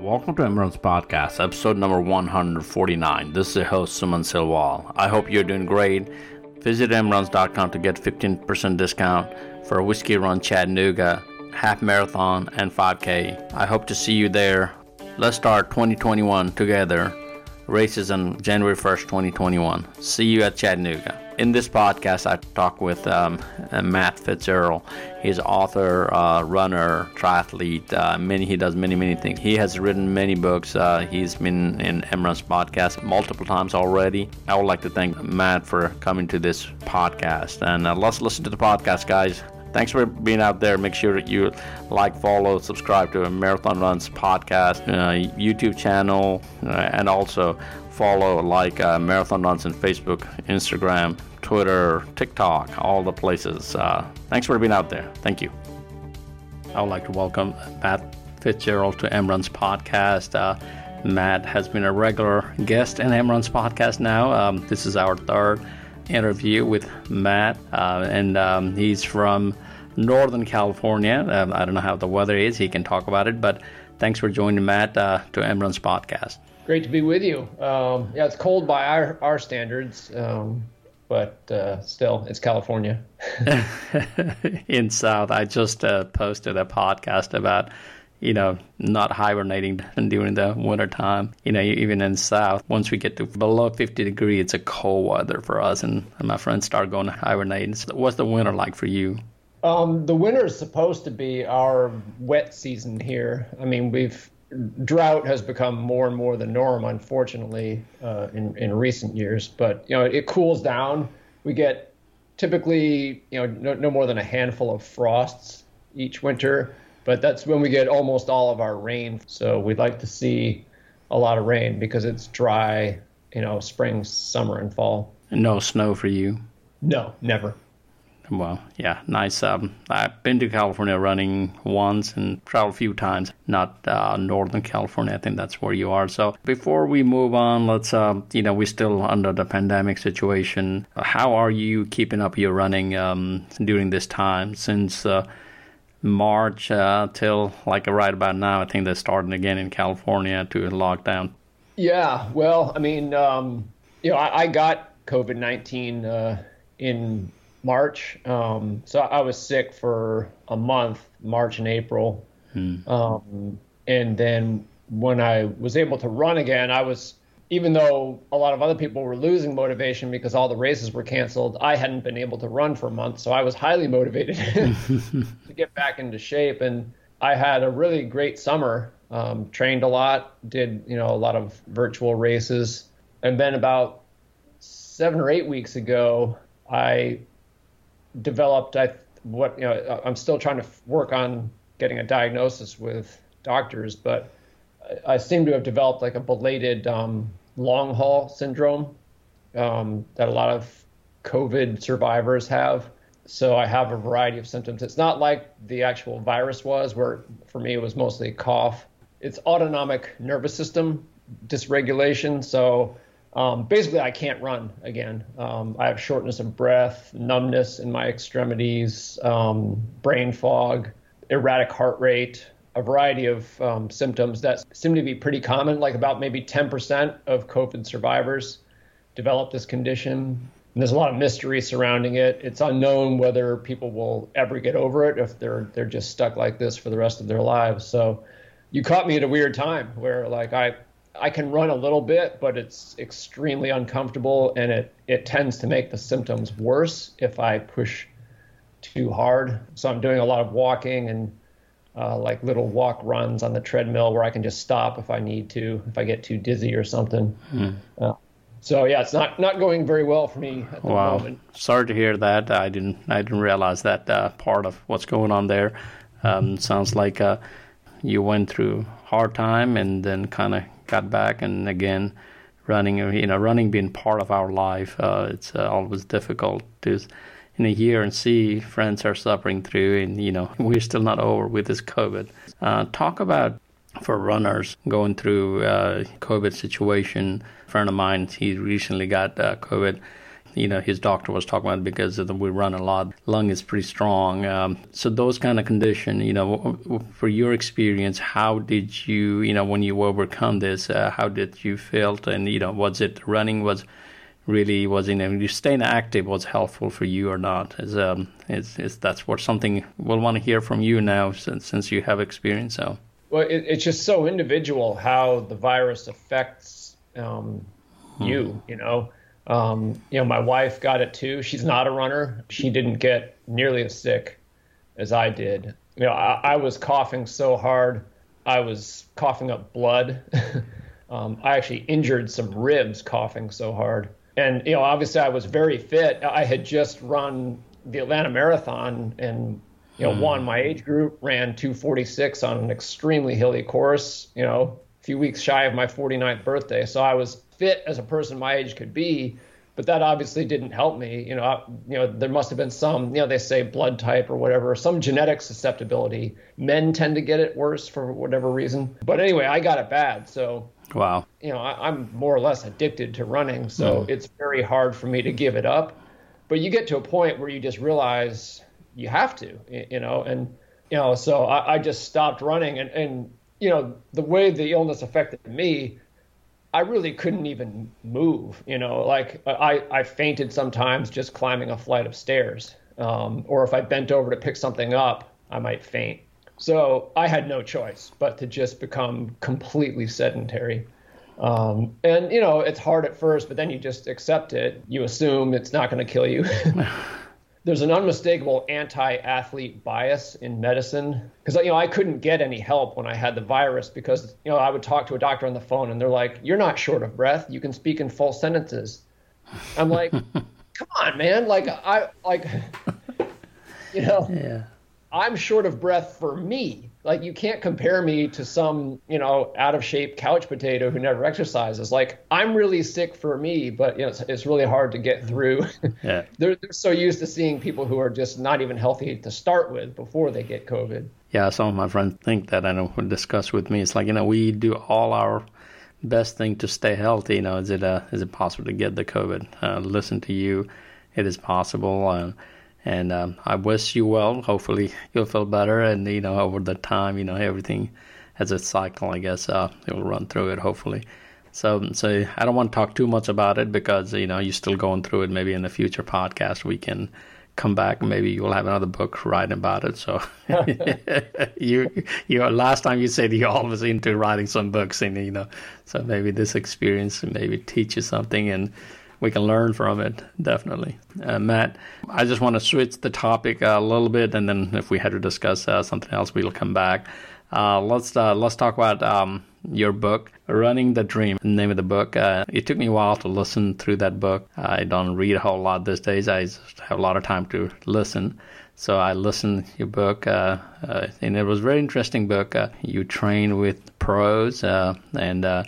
Welcome to mRuns Podcast, episode number 149. This is your host, Suman Silwal. I hope you're doing great. Visit mruns.com to get 15% discount for a Whiskey Run Chattanooga, half marathon, and 5K. I hope to see you there. Let's start 2021 together. Races on January 1st, 2021. See you at Chattanooga in this podcast, I talk with um, uh, Matt Fitzgerald. He's author, uh, runner, triathlete. Uh, many he does many many things. He has written many books. Uh, he's been in mRuns podcast multiple times already. I would like to thank Matt for coming to this podcast. And uh, let's listen to the podcast, guys. Thanks for being out there. Make sure that you like, follow, subscribe to Marathon Runs podcast, uh, YouTube channel, and also follow like Marathon Runs on Facebook, Instagram, Twitter, TikTok, all the places. Uh, thanks for being out there. Thank you. I would like to welcome Matt Fitzgerald to mRuns podcast. Uh, Matt has been a regular guest in mRuns podcast now. Um, this is our third interview with Matt, uh, and um, he's from Northern California. Um, I don't know how the weather is. He can talk about it, but thanks for joining Matt uh, to mRuns podcast. Great to be with you. Um, yeah, it's cold by our, our standards. But uh, still, it's California. in South, I just uh, posted a podcast about you know not hibernating during the winter time. You know, even in South, once we get to below 50 degrees, it's a cold weather for us, and, and my friends start going to hibernate. So what's the winter like for you? Um, the winter is supposed to be our wet season here. I mean, we've drought has become more and more the norm, unfortunately, uh, in in recent years. But you know, it cools down. We get typically, you know, no, no more than a handful of frosts each winter, but that's when we get almost all of our rain. So we'd like to see a lot of rain because it's dry, you know, spring, summer, and fall. no snow for you? No, never. Well, yeah, nice. Um, I've been to California running once and traveled a few times, not uh, Northern California. I think that's where you are. So before we move on, let's, uh, you know, we're still under the pandemic situation. How are you keeping up your running um, during this time since uh, March uh, till like right about now? I think they're starting again in California to lockdown. Yeah, well, I mean, um, you know, I, I got COVID 19 uh, in March. Um, so I was sick for a month, March and April. Hmm. Um, and then when I was able to run again, I was, even though a lot of other people were losing motivation because all the races were canceled, I hadn't been able to run for a month. So I was highly motivated to get back into shape. And I had a really great summer, um, trained a lot, did, you know, a lot of virtual races. And then about seven or eight weeks ago, I developed I what you know I'm still trying to work on getting a diagnosis with doctors, but I, seem to have developed like a belated um, long haul syndrome um, that a lot of COVID survivors have. So I have a variety of symptoms. It's not like the actual virus was, where for me it was mostly cough. It's autonomic nervous system dysregulation. So um, basically, I can't run again. Um, I have shortness of breath, numbness in my extremities, um, brain fog, erratic heart rate, a variety of um, symptoms that seem to be pretty common. Like about maybe 10% of COVID survivors develop this condition. And there's a lot of mystery surrounding it. It's unknown whether people will ever get over it if they're they're just stuck like this for the rest of their lives. So, you caught me at a weird time where like I I can run a little bit, but it's extremely uncomfortable, and it it tends to make the symptoms worse if I push too hard. So I'm doing a lot of walking and uh, like little walk runs on the treadmill where I can just stop if I need to, if I get too dizzy or something. Hmm. Uh, so yeah, it's not not going very well for me at the wow. moment. Sorry to hear that. I didn't I didn't realize that uh, part of what's going on there. Um, sounds like uh, you went through hard time and then kind of got back and again running you know running being part of our life uh, it's uh, always difficult to in a year and see friends are suffering through and you know we're still not over with this covid. Uh, talk about for runners going through uh, covid situation. A friend of mine he recently got uh, covid you know his doctor was talking about because we run a lot. Lung is pretty strong. Um, so those kind of condition you know for your experience how did you you know when you overcome this uh, how did you feel and you know was it running was really was in you staying active was helpful for you or not? Is um is, is that's what something we'll want to hear from you now since since you have experience so. Well it, it's just so individual how the virus affects um, hmm. you you know um, you know, my wife got it too. She's not a runner. She didn't get nearly as sick as I did. You know, I, I was coughing so hard, I was coughing up blood. um, I actually injured some ribs coughing so hard. And, you know, obviously I was very fit. I had just run the Atlanta Marathon and, you know, hmm. won my age group, ran 246 on an extremely hilly course, you know, a few weeks shy of my 49th birthday. So I was fit as a person my age could be, but that obviously didn't help me. You know, I, you know, there must have been some, you know, they say blood type or whatever, some genetic susceptibility. Men tend to get it worse for whatever reason. But anyway, I got it bad. So wow, you know, I, am more or less addicted to running, so mm. it's very hard for me to give it up. But you get to a point where you just realize you have to, you know, and you know, so I, I just stopped running, and and you know, the way the illness affected me I really couldn't even move. You know, like I, I fainted sometimes just climbing a flight of stairs. Um, or if I bent over to pick something up, I might faint. So I had no choice but to just become completely sedentary. Um, and, you know, it's hard at first, but then you just accept it. You assume it's not going to kill you. there's an unmistakable anti-athlete bias in medicine because you know I couldn't get any help when I had the virus because you know I would talk to a doctor on the phone and they're like, "You're not short of breath. You can speak in full sentences." I'm like, "Come on, man! Like I like, you know, yeah. I'm short of breath for me. Like you can't compare me to some, you know, out of shape couch potato who never exercises. Like I'm really sick for me, but you know, it's, it's really hard to get through. Yeah. they're, they're so used to seeing people who are just not even healthy to start with before they get COVID. Yeah, some of my friends think that I know discuss with me. It's like, you know, we do all our best thing to stay healthy. You know, is it uh, is it possible to get the COVID? Uh, listen to you. It is possible. Uh, and um, I wish you well. Hopefully, you'll feel better. And you know, over the time, you know, everything has a cycle. I guess uh, you'll run through it. Hopefully. So, so I don't want to talk too much about it because you know you're still going through it. Maybe in the future podcast we can come back. Maybe you'll have another book writing about it. So, you, you last time you said you're always into writing some books, and you know, so maybe this experience maybe teach you something and we can learn from it definitely. Uh, Matt, I just want to switch the topic a little bit, and then if we had to discuss uh, something else, we'll come back. Uh, let's uh, let's talk about um, your book, "Running the Dream." The name of the book. Uh, it took me a while to listen through that book. I don't read a whole lot these days. I have a lot of time to listen. So I listened to your book, uh, and it was a very interesting book. you train with pros, and uh,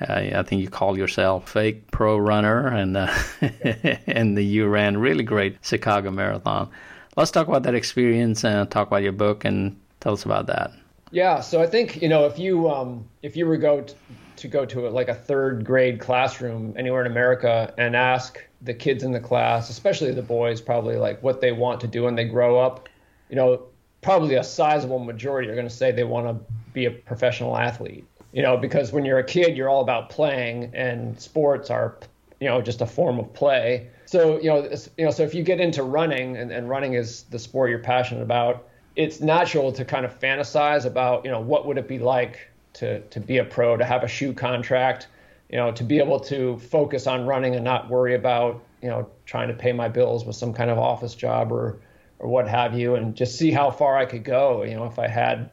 I think you call yourself fake pro runner, and uh, and you ran really great Chicago Marathon. Let's talk about that experience and talk about your book and tell us about that. Yeah, so I think you know if you um, if you were go t- to go to a, like a third grade classroom anywhere in America and ask the kids in the class, especially the boys, probably like what they want to do when they grow up, you know, probably a sizable majority are going to say they want to be a professional athlete you know, because when you're a kid, you're all about playing, and sports are, you know, just a form of play. So, you know, you know, so if you get into running, and, and running is the sport you're passionate about, it's natural to kind of fantasize about, you know, what would it be like to to be a pro, to have a shoe contract, you know, to be able to focus on running and not worry about, you know, trying to pay my bills with some kind of office job or or what have you, and just see how far I could go. You know, if I had,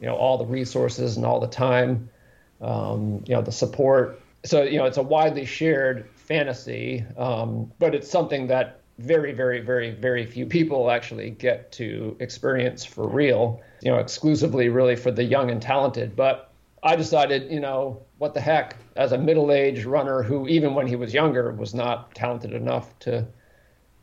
you know, all the resources and all the time um, you know, the support. So, you know, it's a widely shared fantasy, um, but it's something that very, very, very, very few people actually get to experience for real, you know, exclusively really for the young and talented. But I decided, you know, what the heck, as a middle aged runner who, even when he was younger, was not talented enough to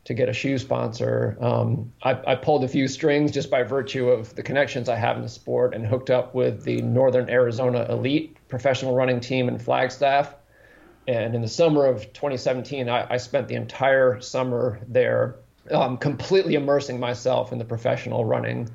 to get a shoe sponsor. Um, I, I, pulled a few strings just by virtue of the connections I have in the sport and hooked up with the Northern Arizona Elite professional running team in Flagstaff. And in the summer of 2017, I, I spent the entire summer there, um, completely immersing myself in the professional running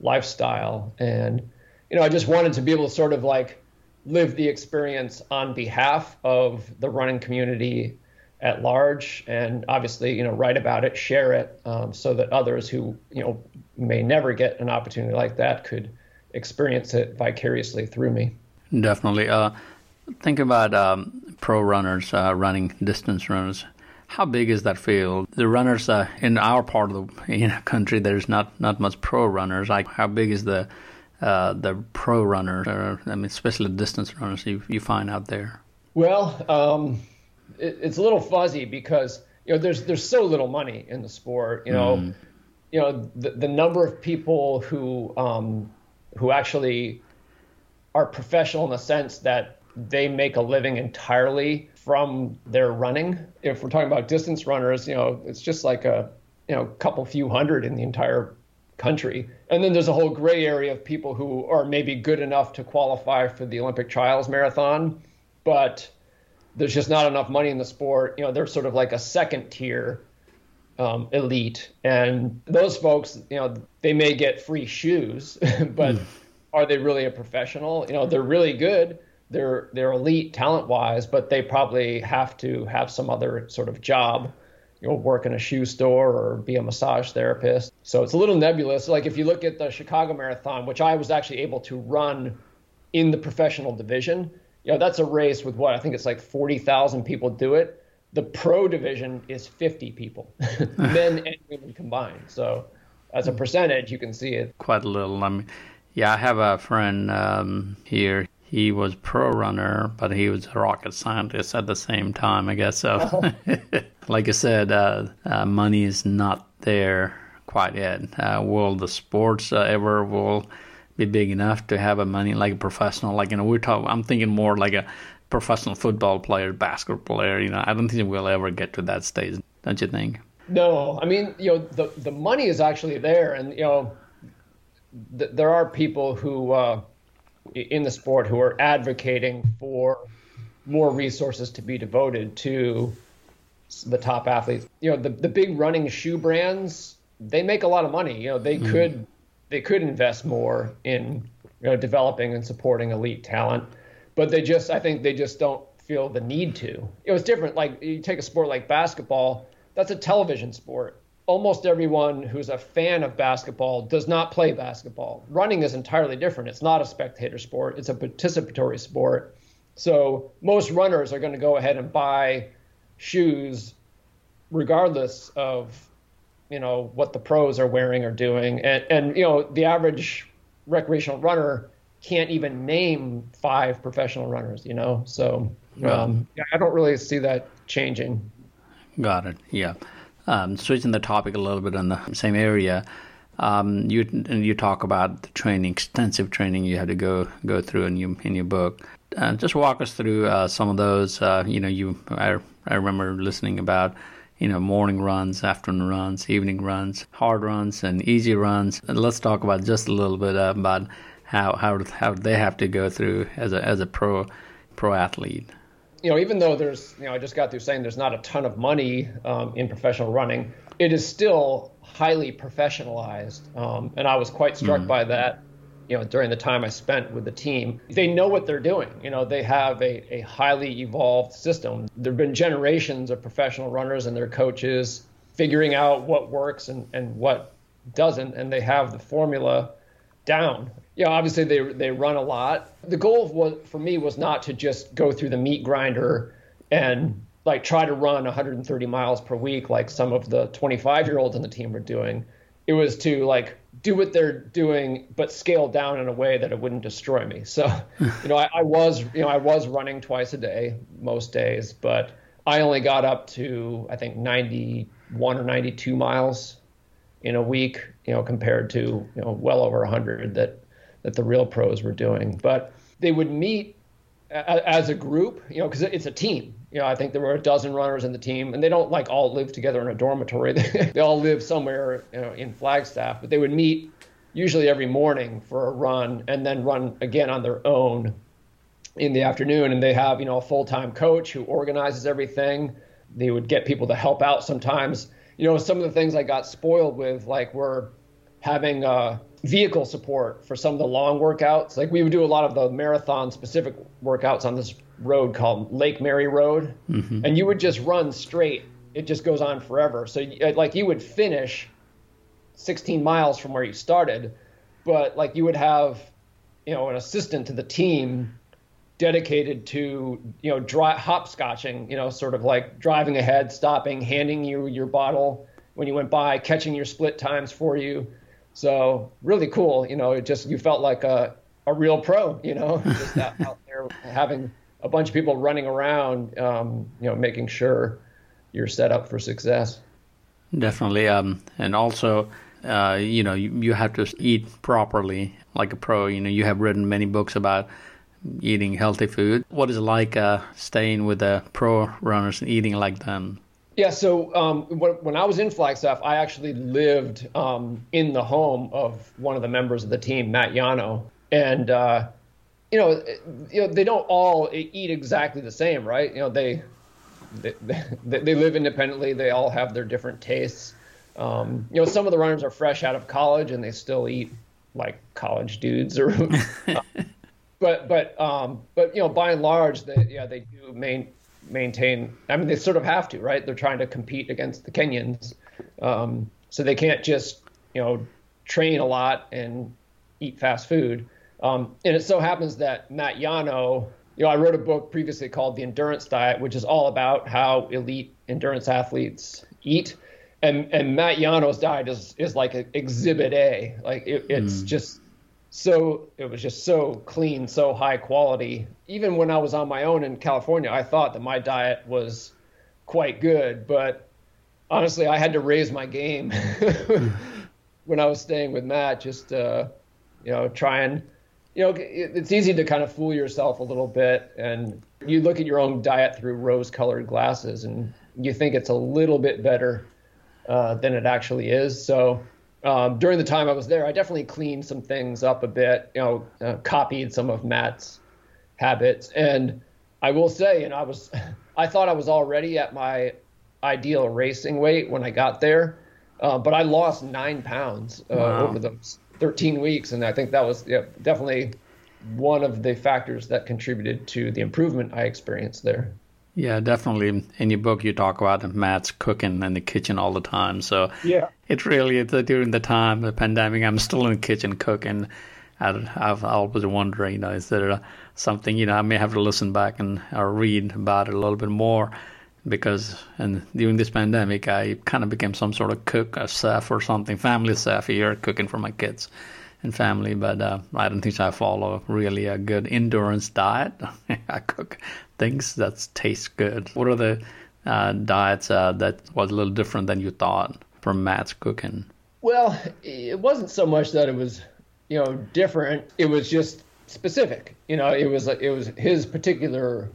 lifestyle. And, you know, I just wanted to be able to sort of like live the experience on behalf of the running community at large and obviously you know write about it share it um, so that others who you know may never get an opportunity like that could experience it vicariously through me. Definitely. Uh, think about um, pro runners uh, running distance runners. How big is that field? The runners uh, in our part of the you know, country there's not not much pro runners. Like how big is the uh, the pro runners or i mean especially distance runners you, you find out there? Well um, it, it's a little fuzzy because you know there's there's so little money in the sport. You know, mm. you know the, the number of people who um, who actually are professional in the sense that they make a living entirely from their running. If we're talking about distance runners, you know, it's just like a you know couple few hundred in the entire country. And then there's a whole gray area of people who are maybe good enough to qualify for the Olympic trials marathon, but there's just not enough money in the sport. You know, they're sort of like a second tier um, elite, and those folks, you know, they may get free shoes, but mm. are they really a professional? You know, they're really good. They're they're elite talent wise, but they probably have to have some other sort of job. You know, work in a shoe store or be a massage therapist. So it's a little nebulous. Like if you look at the Chicago Marathon, which I was actually able to run in the professional division, you know, that's a race with what I think it's like 40,000 people do it. The pro division is 50 people, men and women combined. So, as a percentage, you can see it. Quite a little. I mean, yeah, I have a friend um, here. He was pro runner, but he was a rocket scientist at the same time, I guess. So, like I said, uh, uh, money is not there quite yet. Uh, will the sports uh, ever will be big enough to have a money like a professional. Like you know, we're talking. I'm thinking more like a professional football player, basketball player. You know, I don't think we'll ever get to that stage. Don't you think? No, I mean, you know, the the money is actually there, and you know, th- there are people who uh, in the sport who are advocating for more resources to be devoted to the top athletes. You know, the the big running shoe brands they make a lot of money. You know, they mm. could they could invest more in you know, developing and supporting elite talent, but they just I think they just don't feel the need to. It was different. Like you take a sport like basketball, that's a television sport. Almost everyone who's a fan of basketball does not play basketball. Running is entirely different. It's not a spectator sport, it's a participatory sport. So most runners are going to go ahead and buy shoes regardless of you know what the pros are wearing or doing, and and you know the average recreational runner can't even name five professional runners. You know, so um, yeah, I don't really see that changing. Got it. Yeah. Um, switching the topic a little bit in the same area, um, you you talk about the training, extensive training you had to go go through in your in your book. Uh, just walk us through uh, some of those. Uh, you know, you I I remember listening about you know, morning runs, afternoon runs, evening runs, hard runs, and easy runs. And let's talk about just a little bit about how how how they have to go through as a as a pro pro athlete. You know, even though there's, you know, I just got through saying there's not a ton of money um, in professional running, it is still highly professionalized, um, and I was quite struck mm. by that you know, during the time I spent with the team, they know what they're doing. You know, they have a, a highly evolved system. There have been generations of professional runners and their coaches figuring out what works and, and what doesn't, and they have the formula down. Yeah, obviously they they run a lot. The goal was for me was not to just go through the meat grinder and like try to run 130 miles per week like some of the 25 year olds on the team were doing. It was to like do what they're doing, but scale down in a way that it wouldn't destroy me. So, you know, I, I, was, you know, I was running twice a day most days, but I only got up to I think 91 or 92 miles in a week, you know, compared to you know well over 100 that that the real pros were doing. But they would meet as a group, you know, because it's a team. You know, I think there were a dozen runners in the team, and they don't like all live together in a dormitory. they all live somewhere you know, in Flagstaff, but they would meet usually every morning for a run, and then run again on their own in the afternoon, and they have you know a full time coach who organizes everything. They would get people to help out sometimes. You know, some of the things I got spoiled with, like were having uh, vehicle support for some of the long workouts. Like we would do a lot of the marathon specific workouts on this road called Lake Mary Road, mm-hmm. and you would just run straight. It just goes on forever. So like you would finish 16 miles from where you started, but like you would have, you know, an assistant to the team dedicated to you know dry, hopscotching, you know, sort of like driving ahead, stopping, handing you your bottle when you went by, catching your split times for you. So really cool, you know. It just you felt like a a real pro, you know, just out, out there having a bunch of people running around, um, you know, making sure you're set up for success. Definitely, um, and also, uh, you know, you, you have to eat properly like a pro. You know, you have written many books about eating healthy food. What is it like uh, staying with the pro runners and eating like them? Yeah, so um, when I was in Flagstaff, I actually lived um, in the home of one of the members of the team, Matt Llano, and uh, you know, you know, they don't all eat exactly the same, right? You know, they they, they, they live independently. They all have their different tastes. Um, you know, some of the runners are fresh out of college and they still eat like college dudes or but but um, but you know, by and large, they yeah they do main, maintain. I mean, they sort of have to, right? They're trying to compete against the Kenyans, um, so they can't just you know train a lot and eat fast food. Um, and it so happens that Matt Llano, you know, I wrote a book previously called The Endurance Diet, which is all about how elite endurance athletes eat. And and Matt Llano's diet is is like Exhibit A. Like it, it's mm. just so it was just so clean, so high quality. Even when I was on my own in California, I thought that my diet was quite good, but honestly, I had to raise my game when I was staying with Matt. Just uh, you know, try and you know, it's easy to kind of fool yourself a little bit, and you look at your own diet through rose-colored glasses, and you think it's a little bit better uh, than it actually is. So um, during the time I was there, I definitely cleaned some things up a bit, you know, uh, copied some of Matt's habits. And I will say, and I was, I thought I was already at my ideal racing weight when I got there, uh, but I lost nine pounds uh, wow. over those 13 weeks. And I think that was yeah, definitely one of the factors that contributed to the improvement I experienced there. Yeah, definitely. In your book, you talk about Matt's cooking in the kitchen all the time. So yeah, it really it's during the time of the pandemic. I'm still in the kitchen cooking. I, I've always wondered, you know, is there something you know I may have to listen back and or read about it a little bit more because and during this pandemic I kind of became some sort of cook, a chef or something, family chef here, cooking for my kids and family. But uh, I don't think I follow really a good endurance diet. I cook things that taste good. What are the uh, diets uh, that was a little different than you thought from Matt's cooking? Well, it wasn't so much that it was, you know, different. It was just specific. You know, it was it was his particular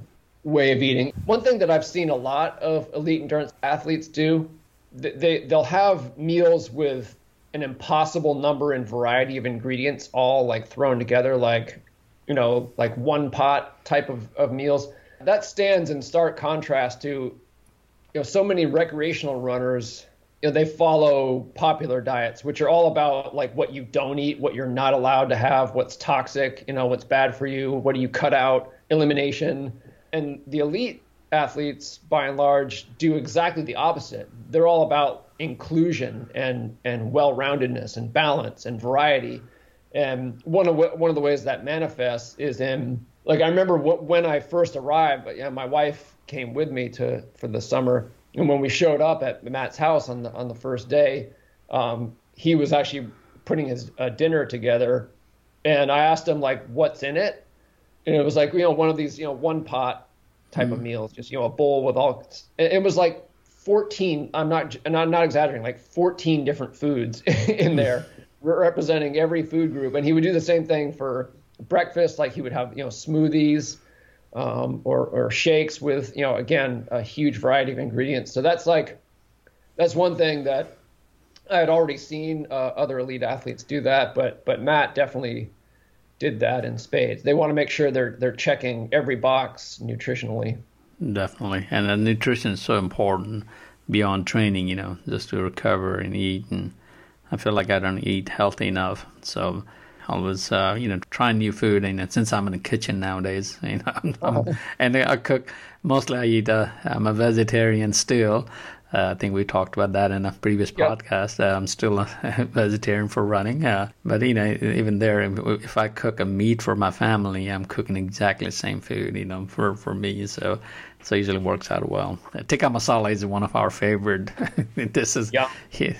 way of eating. One thing that I've seen a lot of elite endurance athletes do, they they'll have meals with an impossible number and variety of ingredients all like thrown together like you know like one pot type of, of meals that stands in stark contrast to you know so many recreational runners you know they follow popular diets which are all about like what you don't eat what you're not allowed to have what's toxic you know what's bad for you what do you cut out elimination. And the elite athletes by and large do exactly the opposite. They're all about inclusion and and well-roundedness and balance and variety. And one of one of the ways that manifests is in like I remember what, when I first arrived, yeah, my wife came with me to for the summer, and when we showed up at Matt's house on the on the first day, um, he was actually putting his uh, dinner together, and I asked him like, "What's in it?" And it was like you know one of these you know one pot type mm. of meals, just you know a bowl with all. It was like 14. I'm not and I'm not exaggerating, like 14 different foods in there, representing every food group, and he would do the same thing for breakfast, like he would have you know smoothies um, or or shakes with you know again a huge variety of ingredients. So that's like that's one thing that I had already seen uh, other elite athletes do that, but but Matt definitely did that in spades. They want to make sure they're they're checking every box nutritionally. Definitely, and the nutrition is so important beyond training. You know, just to recover and eat, and I feel like I don't eat healthy enough. So I was, uh, you know, trying new food, and since I'm in the kitchen nowadays, you know, I'm, I'm, oh. and I cook mostly. I eat. Uh, I'm a vegetarian still, uh, I think we talked about that in a previous yep. podcast. Uh, I'm still a vegetarian for running, uh, but you know, even there, if I cook a meat for my family, I'm cooking exactly the same food, you know, for for me. So, so it usually works out well. Uh, tikka masala is one of our favorite dishes. Yeah,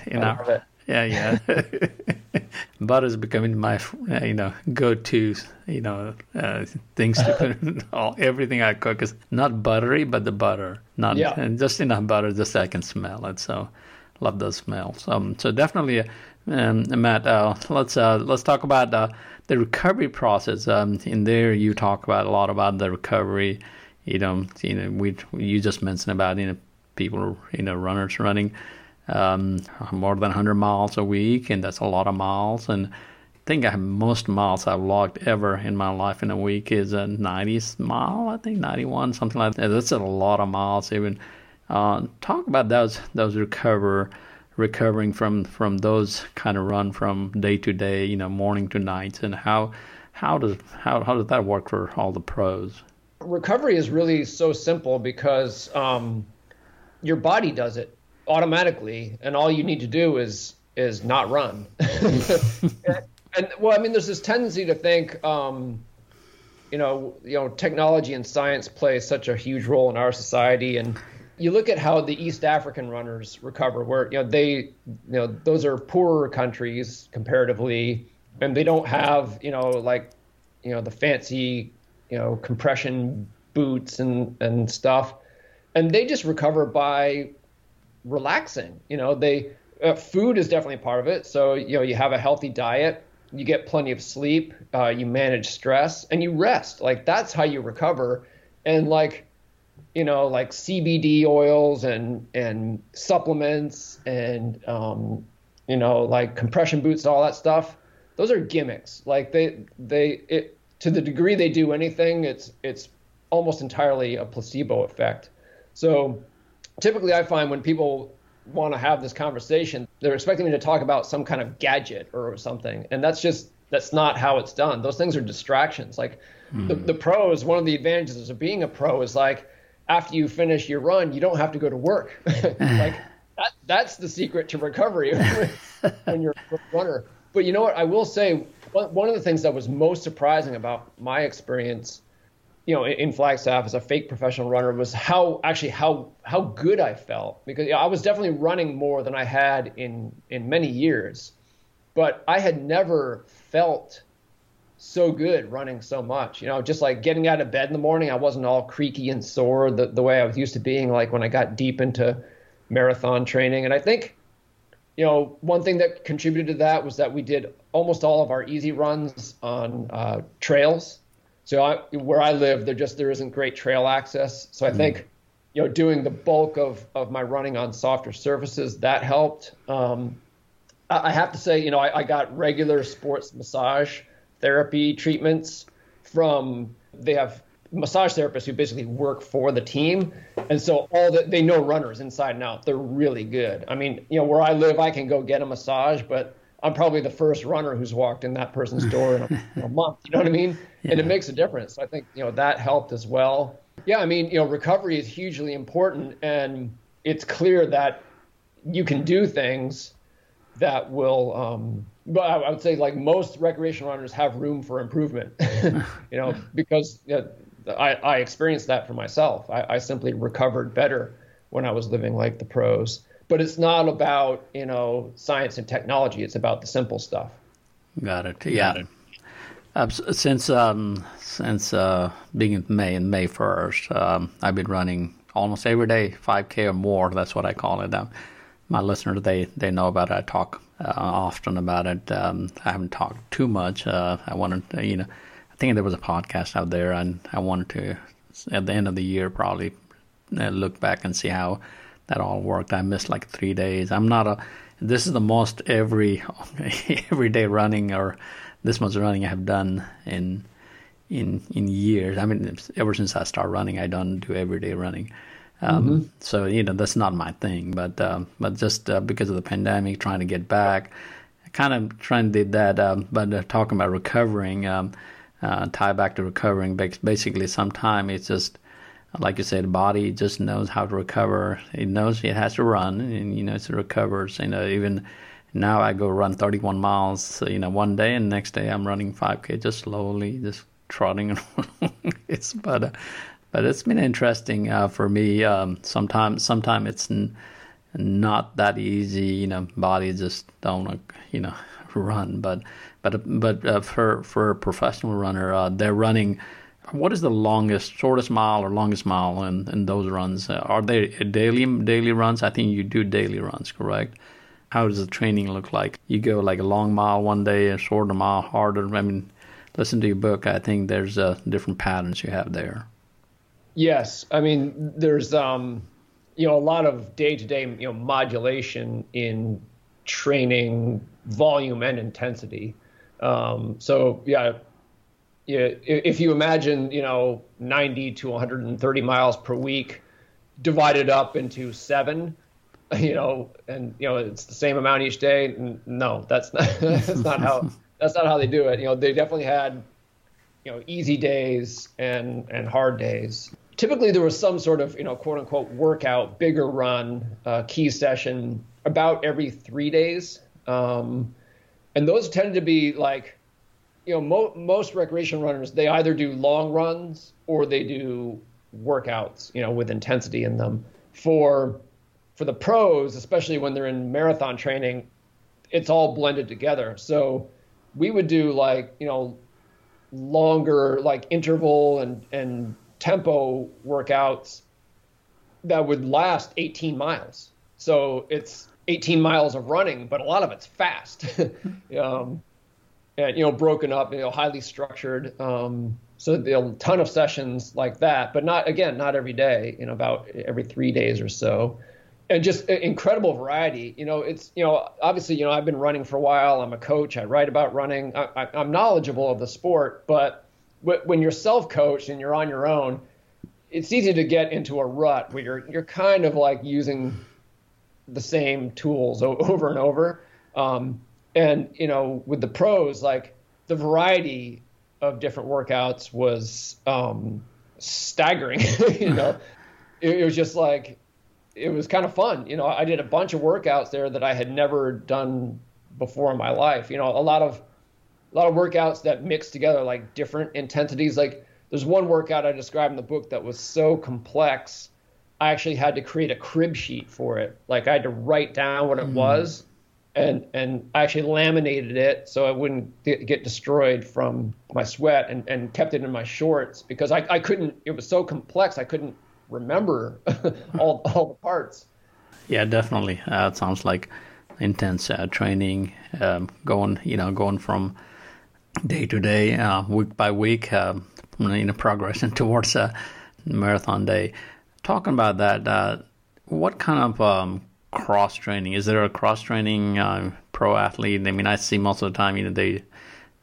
in our yeah, yeah. butter is becoming my, uh, you know, go-to, you know, uh, things to put all everything I cook is not buttery, but the butter, not yeah. and just enough butter just so I can smell it. So, love those smells. Um, so definitely, um, Matt, uh, let's uh, let's talk about uh, the recovery process. Um, in there, you talk about a lot about the recovery. You know, you know, we you just mentioned about you know people, you know, runners running um, more than 100 miles a week, and that's a lot of miles. And I think I have most miles I've logged ever in my life in a week is a 90 mile, I think 91, something like that. That's a lot of miles. Even uh, talk about those those recover recovering from from those kind of run from day to day, you know, morning to night, and how how does how how does that work for all the pros? Recovery is really so simple because um, your body does it automatically, and all you need to do is is not run. and, and, well, I mean, there's this tendency to think, um, you know, you know, technology and science play such a huge role in our society, and you look at how the East African runners recover, where you know they, you know, those are poorer countries comparatively, and they don't have, you know, like, you know, the fancy, you know, compression boots and and stuff, and they just recover by relaxing. You know, they uh, food is definitely part of it. So you know, you have a healthy diet, you get plenty of sleep, uh, you manage stress, and you rest. Like that's how you recover. And like, you know, like CBD oils and and supplements and um, you know, like compression boots, all that stuff. Those are gimmicks. Like they they it to the degree they do anything, it's it's almost entirely a placebo effect. So typically I find when people want to have this conversation, they're expecting me to talk about some kind of gadget or something. And that's just, that's not how it's done. Those things are distractions. Like mm. the, the pros, one of the advantages of being a pro is like after you finish your run, you don't have to go to work. like that, that's the secret to recovery when you're a runner. But you know what? I will say one of the things that was most surprising about my experience you know, in Flagstaff as a fake professional runner was how actually how how good I felt because you know, I was definitely running more than I had in in many years, but I had never felt so good running so much. You know, just like getting out of bed in the morning, I wasn't all creaky and sore the the way I was used to being like when I got deep into marathon training. And I think, you know, one thing that contributed to that was that we did almost all of our easy runs on uh, trails so I, where I live, there just there isn't great trail access. So I mm. think, you know, doing the bulk of of my running on softer surfaces that helped. Um, I, I, have to say, you know, I, I got regular sports massage therapy treatments from they have massage therapists who basically work for the team and so all that they know runners inside and out they're really good i mean you know where i live i can go get a massage but I'm probably the first runner who's walked in that person's door in a, a month. You know what I mean? Yeah. And it makes a difference. I think you know that helped as well. Yeah, I mean, you know, recovery is hugely important, and it's clear that you can do things that will. Um, but I would say, like most recreational runners, have room for improvement. you know, because you know, I, I experienced that for myself. I, I simply recovered better when I was living like the pros but it's not about you know science and technology. It's about the simple stuff. Got it. Yeah. Got it. Uh, since um, since uh, being in May and May first, um, I've been running almost every day, 5K or more. That's what I call it. Um, my listeners, they they know about it. I talk uh, often about it. Um, I haven't talked too much. Uh, I wanted, to, you know, I think there was a podcast out there, and I wanted to, at the end of the year, probably uh, look back and see how that all worked. I missed like three days. I'm not a. This is the most every everyday running or this much running I have done in in in years. I mean, ever since I started running, I don't do everyday running. Um, mm-hmm. So you know that's not my thing. But uh, but just uh, because of the pandemic, trying to get back, I kind of trying to do that. Um, but uh, talking about recovering, um, uh, tie back to recovering. Basically, sometimes it's just like you said, the body just knows how to recover. It knows it has to run, and you know it recovers. You know even now I go run 31 miles, you know, one day, and next day I'm running 5k just slowly, just trotting. it's but uh, but it's been interesting uh, for me. Um, sometimes sometimes it's n- not that easy. You know, body just don't you know run. But but but uh, for for a professional runner, uh, they're running. What is the longest, shortest mile or longest mile in, in those runs? Uh, are they daily daily runs? I think you do daily runs, correct? How does the training look like? You go like a long mile one day, a shorter mile, harder. I mean, listen to your book. I think there's uh, different patterns you have there. Yes, I mean there's um, you know a lot of day-to-day you know modulation in training volume and intensity. Um, so yeah, yeah, if you imagine you know 90 to 130 miles per week divided up into seven, you know, and you know it's the same amount each day. No, that's not that's not how that's not how they do it. You know, they definitely had you know easy days and and hard days typically there was some sort of you know quote unquote workout bigger run uh, key session about every three days um, and those tended to be like you know mo- most recreation runners they either do long runs or they do workouts you know with intensity in them for for the pros especially when they're in marathon training it's all blended together so we would do like you know longer like interval and and tempo workouts that would last 18 miles. So it's 18 miles of running, but a lot of it's fast. um, and you know, broken up, you know, highly structured. Um, so a ton of sessions like that, but not again, not every day. You know, about every three days or so, and just incredible variety. You know, it's you know, obviously, you know, I've been running for a while. I'm a coach. I write about running. I, am knowledgeable of the sport, but when you're self-coached and you're on your own, it's easy to get into a rut where you're you're kind of like using the same tools over and over. Um, and you know, with the pros, like the variety of different workouts was um, staggering. you know, it, it was just like it was kind of fun. You know, I did a bunch of workouts there that I had never done before in my life. You know, a lot of a lot of workouts that mix together like different intensities. Like there's one workout I described in the book that was so complex, I actually had to create a crib sheet for it. Like I had to write down what it mm. was, and and I actually laminated it so it wouldn't get destroyed from my sweat, and and kept it in my shorts because I I couldn't. It was so complex I couldn't remember all all the parts. Yeah, definitely. Uh, it sounds like intense uh, training, um, going you know going from day to day, uh, week by week, uh, you know, progressing towards a marathon day. Talking about that, uh, what kind of um, cross training is there? A cross training uh, pro athlete? I mean, I see most of the time, you know, they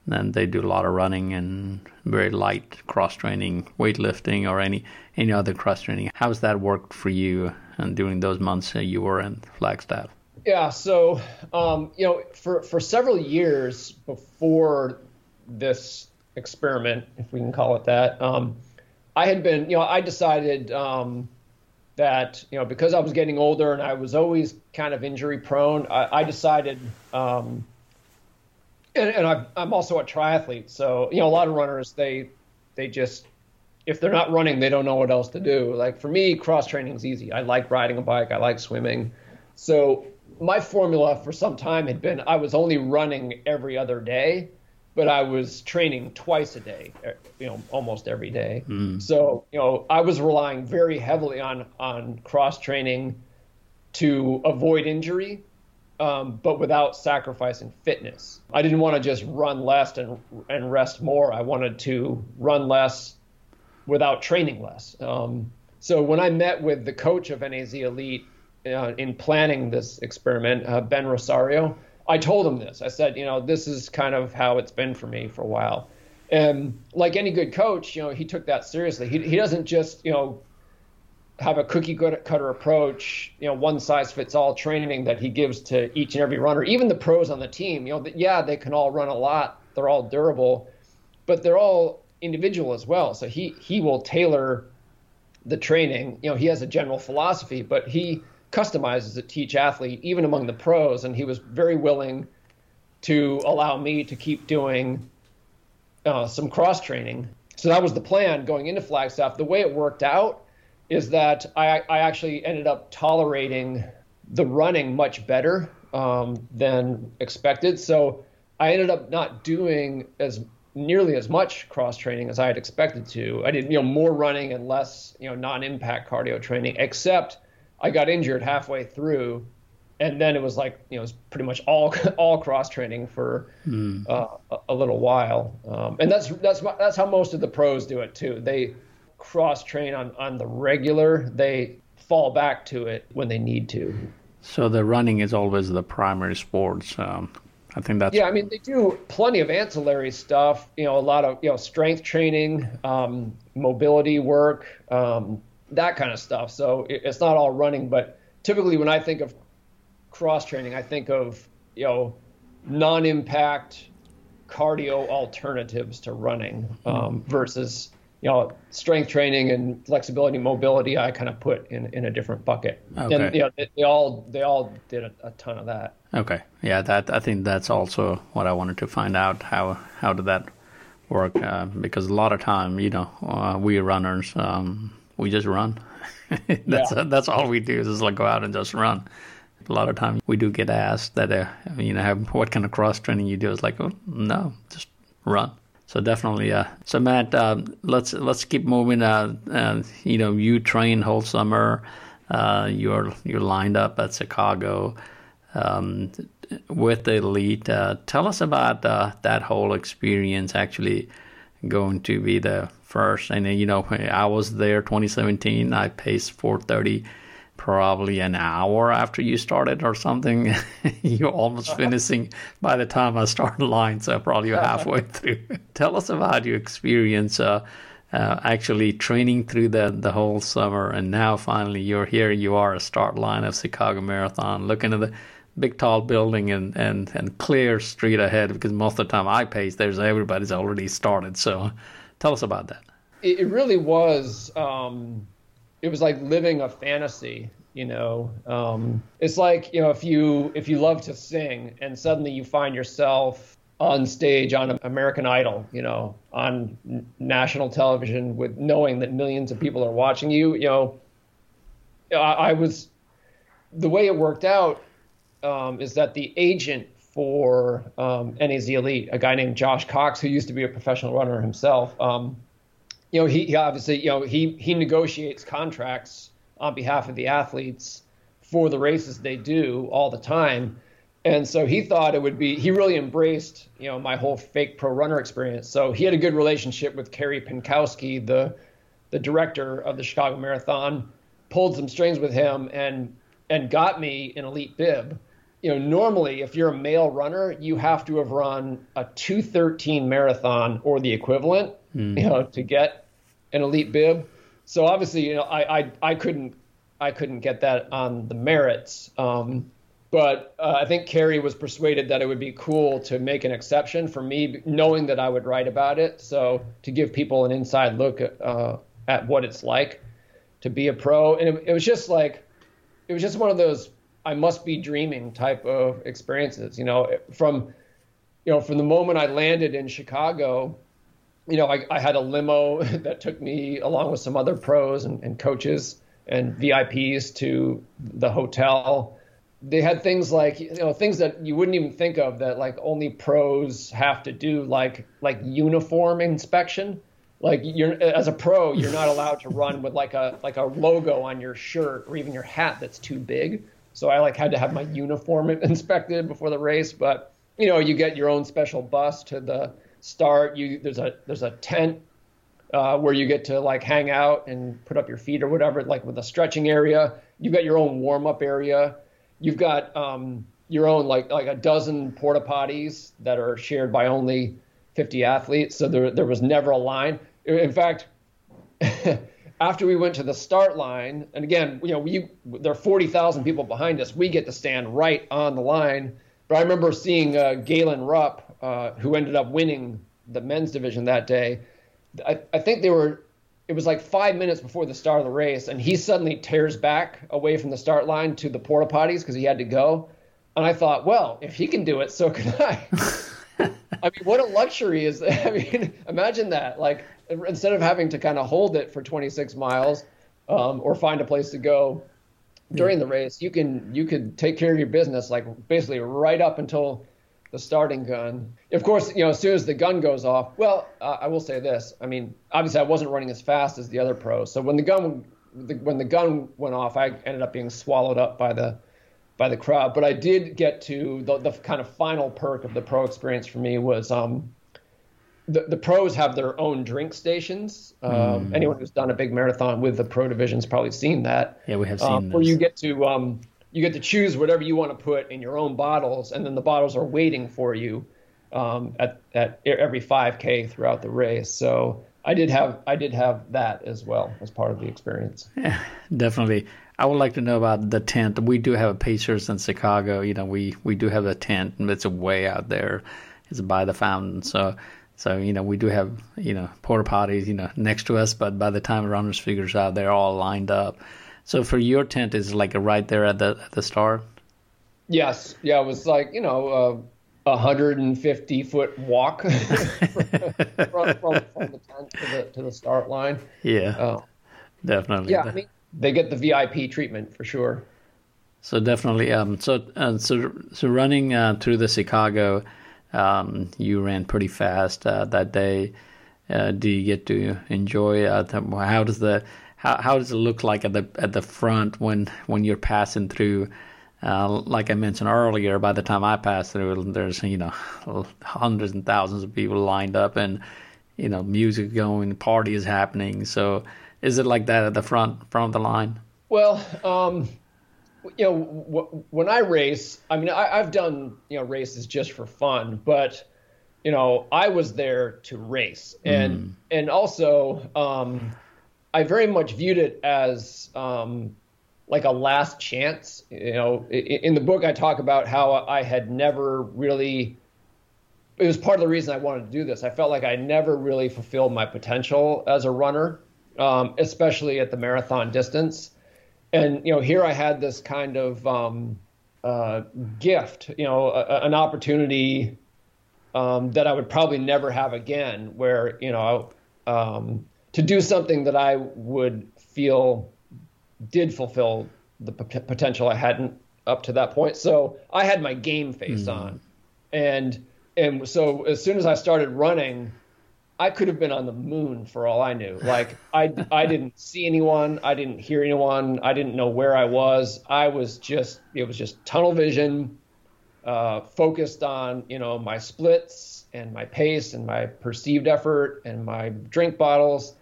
then they do a lot of running and very light cross training, weightlifting, or any any other cross training. How's that worked for you and during those months you were in Flagstaff? Yeah, so um, you know, for for several years before this experiment, if we can call it that, um, I had been, you know, I decided um, that, you know, because I was getting older and I was always kind of injury prone, I, I decided, um, and, and i am also a triathlete, so you know, a lot of runners they they just if they're not running, they don't know what else to do. Like for me, cross training is easy. I like riding a bike. I like swimming. So my formula for some time had been I was only running every other day but I was training twice a day, uh, you know, almost every day. Mm. So, you know, I was relying very heavily on on cross training to avoid injury, um, but without sacrificing fitness. I didn't want to just run less and and rest more. I wanted to run less without training less. Um, so when I met with the coach of NAZ Elite uh, in planning this experiment, uh, Ben Rosario, I told him this. I said, you know, this is kind of how it's been for me for a while. And like any good coach, you know, he took that seriously. He, he doesn't just, you know, have a cookie cutter approach, you know, one size fits all training that he gives to each and every runner, even the pros on the team. You know, yeah, they can all run a lot, they're all durable, but they're all individual as well. So he he will tailor the training. You know, he has a general philosophy, but he customizes it to each athlete, even among the pros. And he was very willing to allow me to keep doing uh, some cross training. So that was the plan going into Flagstaff. The way it worked out is that I, I actually ended up tolerating the running much better um, than expected. So I ended up not doing as nearly as much cross training as I had expected to. I did you know more running and less you know non-impact cardio training, except I got injured halfway through, and then it was like you know it was pretty much all all cross training for mm. uh, a, a, little while, um, and that's that's that's how most of the pros do it too. They cross train on on the regular. They fall back to it when they need to. So the running is always the primary sports. Um, I think that's yeah. I mean, they do plenty of ancillary stuff. You know, a lot of you know strength training, um, mobility work, um, that kind of stuff. So it, it's not all running, but typically when I think of cross training, I think of you know non-impact cardio alternatives to running um, versus you know strength training and flexibility mobility i kind of put in, in a different bucket okay. and you know, they, they all they all did a, a, ton of that okay yeah that i think that's also what i wanted to find out how how did that work uh, because a lot of time you know uh, we runners um, we just run. that's yeah. that's all we do is just like go out and just run. A lot of times we do get asked that uh, you know what kind of cross training you do. It's like oh, no, just run. So definitely, uh, so Matt, uh, let's let's keep moving. Uh, uh, you know, you train whole summer. Uh, you're you're lined up at Chicago um, with the elite. Uh, tell us about uh, that whole experience. Actually, going to be the first. And then you know, I was there 2017. I paced 430 probably an hour after you started or something. you're almost finishing by the time I started line, so probably you're halfway through. Tell us about your experience uh, uh, actually training through the, the whole summer, and now finally you're here. You are a start line of Chicago Marathon, looking at the big tall building and, and, and clear street ahead because most of the time I pace, there's everybody's already started. So tell us about that. It, really was, um, it was like living a fantasy, you know, um, it's like, you know, if you, if you love to sing and suddenly you find yourself on stage on American Idol, you know, on national television with knowing that millions of people are watching you, you know, I, I was, the way it worked out um, is that the agent for um, NAZ Elite, a guy named Josh Cox, who used to be a professional runner himself, um, you know, he, he, obviously, you know, he he negotiates contracts on behalf of the athletes for the races they do all the time. And so he thought it would be, he really embraced, you know, my whole fake pro runner experience. So he had a good relationship with Carey Pinkowski, the, the director of the Chicago Marathon, pulled some strings with him and, and got me an elite bib you know, normally if you're a male runner, you have to have run a 213 marathon or the equivalent, mm. you know, to get an elite bib. So obviously, you know, I I, I couldn't I couldn't get that on the merits. Um, but uh, I think Carey was persuaded that it would be cool to make an exception for me, knowing that I would write about it. So to give people an inside look at, uh, at what it's like to be a pro, and it, it was just like it was just one of those I must be dreaming type of experiences. You know, from you know from the moment I landed in Chicago, you know, I, I had a limo that took me along with some other pros and, and coaches and VIPs to the hotel. They had things like you know things that you wouldn't even think of that like only pros have to do, like like uniform inspection like you're as a pro you're not allowed to run with like a like a logo on your shirt or even your hat that's too big so I like had to have my uniform inspected before the race. But you know, you get your own special bus to the start. You there's a there's a tent uh, where you get to like hang out and put up your feet or whatever, like with a stretching area. You've got your own warm up area. You've got um, your own like like a dozen porta potties that are shared by only 50 athletes. So there there was never a line. In fact, after we went to the start line, and again, you know, we there are 40,000 people behind us. We get to stand right on the line. But I remember seeing uh, Galen Rupp, uh, who ended up winning the men's division that day. I, I think they were it was like five minutes before the start of the race, and he suddenly tears back away from the start line to the porta potties because he had to go. And I thought, well, if he can do it, so can I. I mean, what a luxury is that? I mean, imagine that. Like, instead of having to kind of hold it for 26 miles um, or find a place to go during the race, you can you could take care of your business like basically right up until the starting gun. Of course, you know, as soon as the gun goes off, well, uh, I will say this. I mean, obviously, I wasn't running as fast as the other pros. So when the gun the, when the gun went off, I ended up being swallowed up by the by the crowd. But I did get to the, the kind of final perk of the pro experience for me was um, the, the pros have their own drink stations. Um, mm. Anyone who's done a big marathon with the pro division's probably seen that. Yeah, we have seen um, Where you get to um, you get to choose whatever you want to put in your own bottles, and then the bottles are waiting for you um, at at every 5K throughout the race. So I did have I did have that as well as part of the experience. Yeah, definitely. I would like to know about the tent. We do have a Pacers in Chicago. You know, we we do have a tent, and it's way out there. It's by the fountain, so. So you know we do have you know porta potties you know next to us, but by the time runners figures out, they're all lined up. So for your tent is like right there at the at the start. Yes, yeah, it was like you know a uh, 150 foot walk from, from, from, the tent to the to the start line. Yeah, uh, definitely. Yeah, I mean they get the VIP treatment for sure. So definitely, um, so uh, so so running uh, through the Chicago, um, you ran pretty fast uh, that day. Uh, do you get to enjoy? Uh, how does the how, how does it look like at the at the front when when you're passing through? Uh, like I mentioned earlier, by the time I pass through, there's you know hundreds and thousands of people lined up, and you know music going, party is happening. So, is it like that at the front front of the line? Well, um, you know, when I race, I mean, I, have done you know races just for fun, but you know, I was there to race, and mm. and also. Um, I very much viewed it as um, like a last chance. You know, in the book I talk about how I had never really. It was part of the reason I wanted to do this. I felt like I never really fulfilled my potential as a runner, um, especially at the marathon distance. And you know, here I had this kind of um, uh, gift, you know, a, an opportunity um, that I would probably never have again, where you know. Um, to do something that I would feel did fulfill the p- potential I hadn't up to that point. So I had my game face mm. on, and and so as soon as I started running, I could have been on the moon for all I knew. Like I I didn't see anyone, I didn't hear anyone, I didn't know where I was. I was just it was just tunnel vision, uh, focused on you know my splits and my pace and my perceived effort and my drink bottles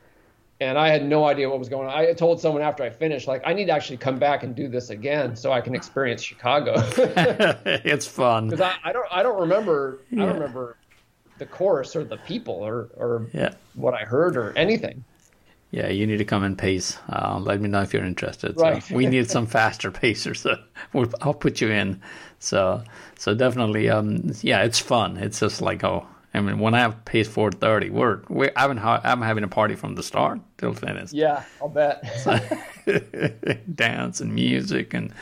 and I had no idea what was going on. I told someone after I finished, like, I need to actually come back and do this again so I can experience Chicago. it's fun because I, I, don't I don't remember yeah. I don't remember the course or the people or or yeah. what I heard or anything. Yeah, you need to come in pace. Uh, let me know if you're interested. Right. So we need some faster pacers. So we'll, I'll put you in. So so definitely, um, yeah, it's fun. It's just like oh, I mean, when I have pace 430, we're, we're I'm, I'm having a party from the start till finish. Yeah, I'll bet. Dance and music and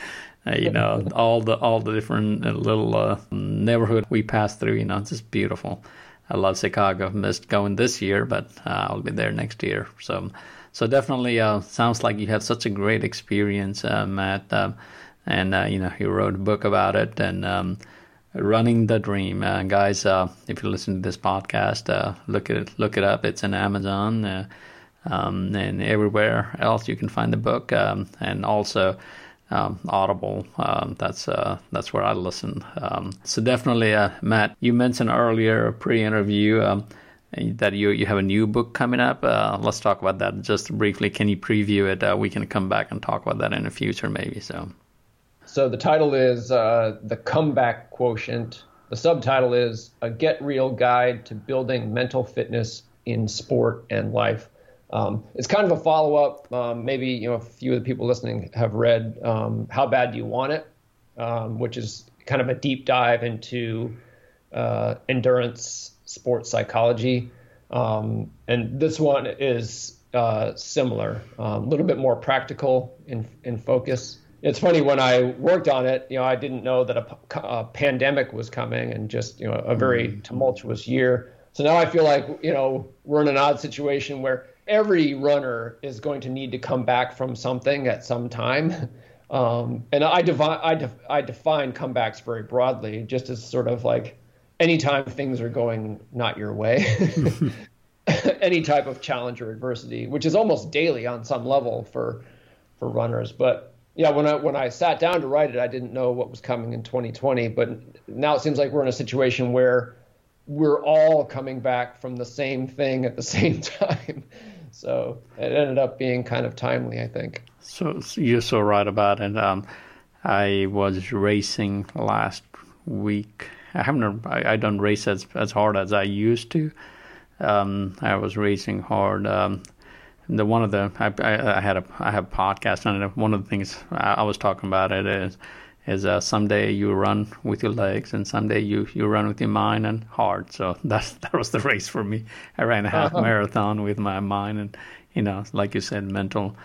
you know all the all the different uh, little uh, neighborhood we pass through. You know, it's just beautiful. I love Chicago. Missed going this year, but uh, I'll be there next year. So, so definitely uh, sounds like you had such a great experience, uh, Matt. Um, and you know, you wrote a book about it, and um, running the dream uh, guys uh, if you listen to this podcast uh, look at it look it up it's in amazon uh, um, and everywhere else you can find the book um, and also um, audible. Um, that's uh, that's where i listen. Um, so definitely uh, matt you mentioned earlier pre-interview um, that you you have a new book coming up. Let's talk about that just briefly. Can you preview it? We can come back and talk about that in the future maybe so. So the title is uh, The Comeback Quotient. The subtitle is A Get Real Guide to Building Mental Fitness in Sport and Life. Um, it's kind of a follow up. Um, maybe you know a few of the people listening have read um, How Bad Do You Want It, um, which is kind of a deep dive into uh, endurance sports psychology. Um, and this one is uh, similar, a um, little bit more practical in, in focus. It's funny when I worked on it, you know, I didn't know that a, a pandemic was coming and just, you know, a very mm-hmm. tumultuous year. So now I feel like, you know, we're in an odd situation where every runner is going to need to come back from something at some time. Um, and I, devi- I, I define comebacks very broadly, just as sort of like anytime things are going not your way, any type of challenge or adversity, which is almost daily on some level for for runners. But yeah, when I when I sat down to write it, I didn't know what was coming in 2020. But now it seems like we're in a situation where we're all coming back from the same thing at the same time. So it ended up being kind of timely, I think. So, you're so right about it. Um, I was racing last week. I haven't. I, I don't race as as hard as I used to. Um, I was racing hard. Um, the one of the I, I, I, had a I have a podcast and one of the things I, I was talking about it is is uh, someday you run with your legs and someday you, you run with your mind and heart. So that's that was the race for me. I ran a half uh-huh. marathon with my mind and you know, like you said, mental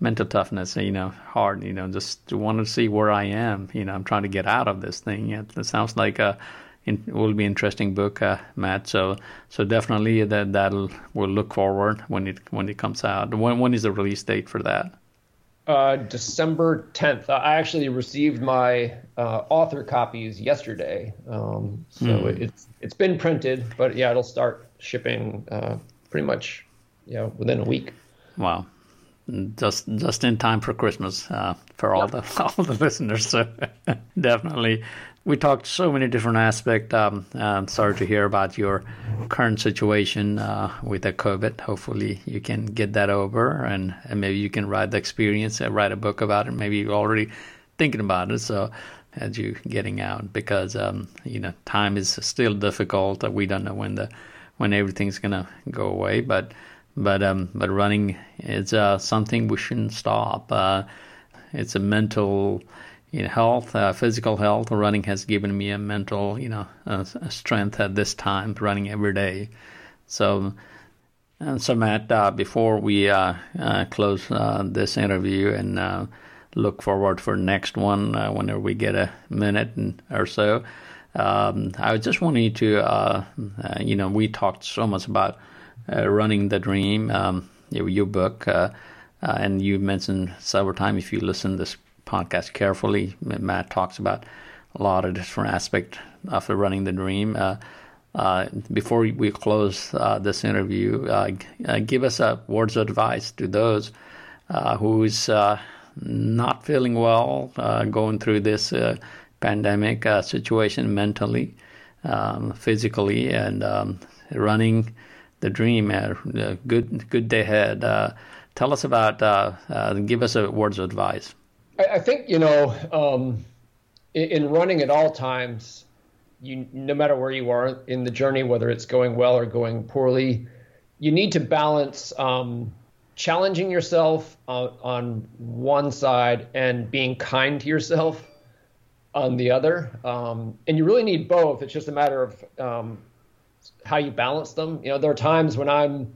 mental toughness. You know, hard. You know, just want to see where I am. You know, I'm trying to get out of this thing. It, it sounds like a it will be interesting book, uh, Matt. So so definitely that that'll we'll look forward when it when it comes out. When when is the release date for that? Uh, December 10th. I actually received my uh, author copies yesterday, um, so mm. it's it's been printed, but yeah, it'll start shipping uh, pretty much, you know, within a week. Wow, just just in time for Christmas uh, for all yep. the all the listeners. So definitely we talked so many different aspects. Um, uh, sorry to hear about your current situation uh, with the COVID. Hopefully, you can get that over, and, and maybe you can write the experience, and write a book about it. Maybe you're already thinking about it. So, as you getting out, because um, you know time is still difficult. We don't know when the when everything's gonna go away, but but um, but running is uh, something we shouldn't stop. Uh, it's a mental know, health, uh, physical health. Running has given me a mental, you know, uh, strength at this time, running every day. So, and so Matt, uh, before we uh, uh, close uh, this interview and look forward for next one whenever we get a minute or so, um, I just wanted to, you know, we talked so much about running the dream, um, your, book. and you mentioned several times if you listen to this podcast carefully. Matt talks about a lot of different aspects of running the dream. Uh, uh, before we close uh, this interview, uh, uh, give us a words of advice to those uh, who's not feeling well, going through this pandemic situation mentally, um, physically, and um, running the dream. good, good day ahead. tell us about. give us a words of advice. I, I think you know, um, in, in, running at all times, you no matter where you are in the journey, whether it's going well or going poorly, you need to balance um, challenging yourself on, on one side and being kind to yourself on the other. Um, and you really need both. It's just a matter of um, how you balance them. You know, there are times when I'm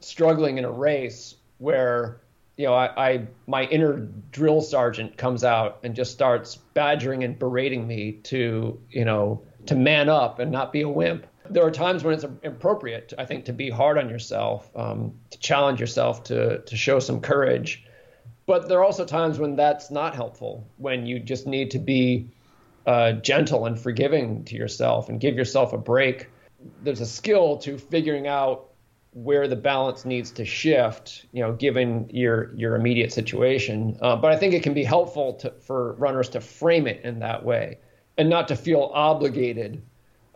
struggling in a race where you know, I, I, my inner drill sergeant comes out and just starts badgering and berating me to, you know, to man up and not be a wimp. There are times when it's appropriate, I think, to be hard on yourself, um, to challenge yourself, to to show some courage. But there are also times when that's not helpful, when you just need to be uh, gentle and forgiving to yourself and give yourself a break. There's a skill to figuring out where the balance needs to shift, you know, given your your immediate situation. Uh, but I think it can be helpful to, for runners to frame it in that way, and not to feel obligated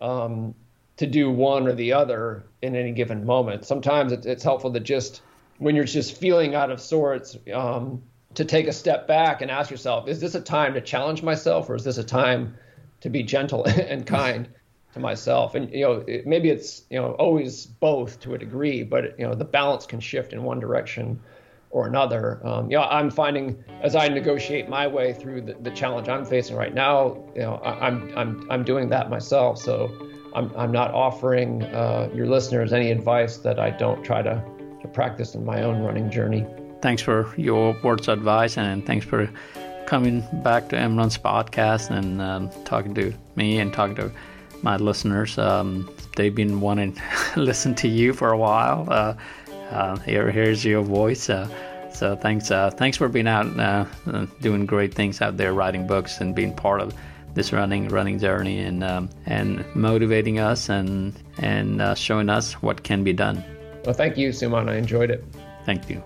um, to do one or the other in any given moment. Sometimes it's, it's helpful to just when you're just feeling out of sorts, um, to take a step back and ask yourself, is this a time to challenge myself, or is this a time to be gentle and kind to myself? And you know, it, maybe it's you know always both to a degree, but you know the balance can shift in one direction or another. Um, you know, I'm finding as I negotiate my way through the, the challenge I'm facing right now, you know, I, am I'm, I'm I'm doing that myself. So I'm I'm not offering uh, your listeners any advice that I don't try to to practice in my own running journey. Thanks for your words of advice and thanks for coming back to mRuns podcast and um, talking to me and talking to my listeners. Um, they've been wanting to listen to you for a while. Uh, uh, here, here's your voice. Uh, so thanks, uh, thanks for being out, uh, doing great things out there, writing books and being part of this running running journey and um, and motivating us and and uh, showing us what can be done. Well, thank you, Suman. I enjoyed it. Thank you.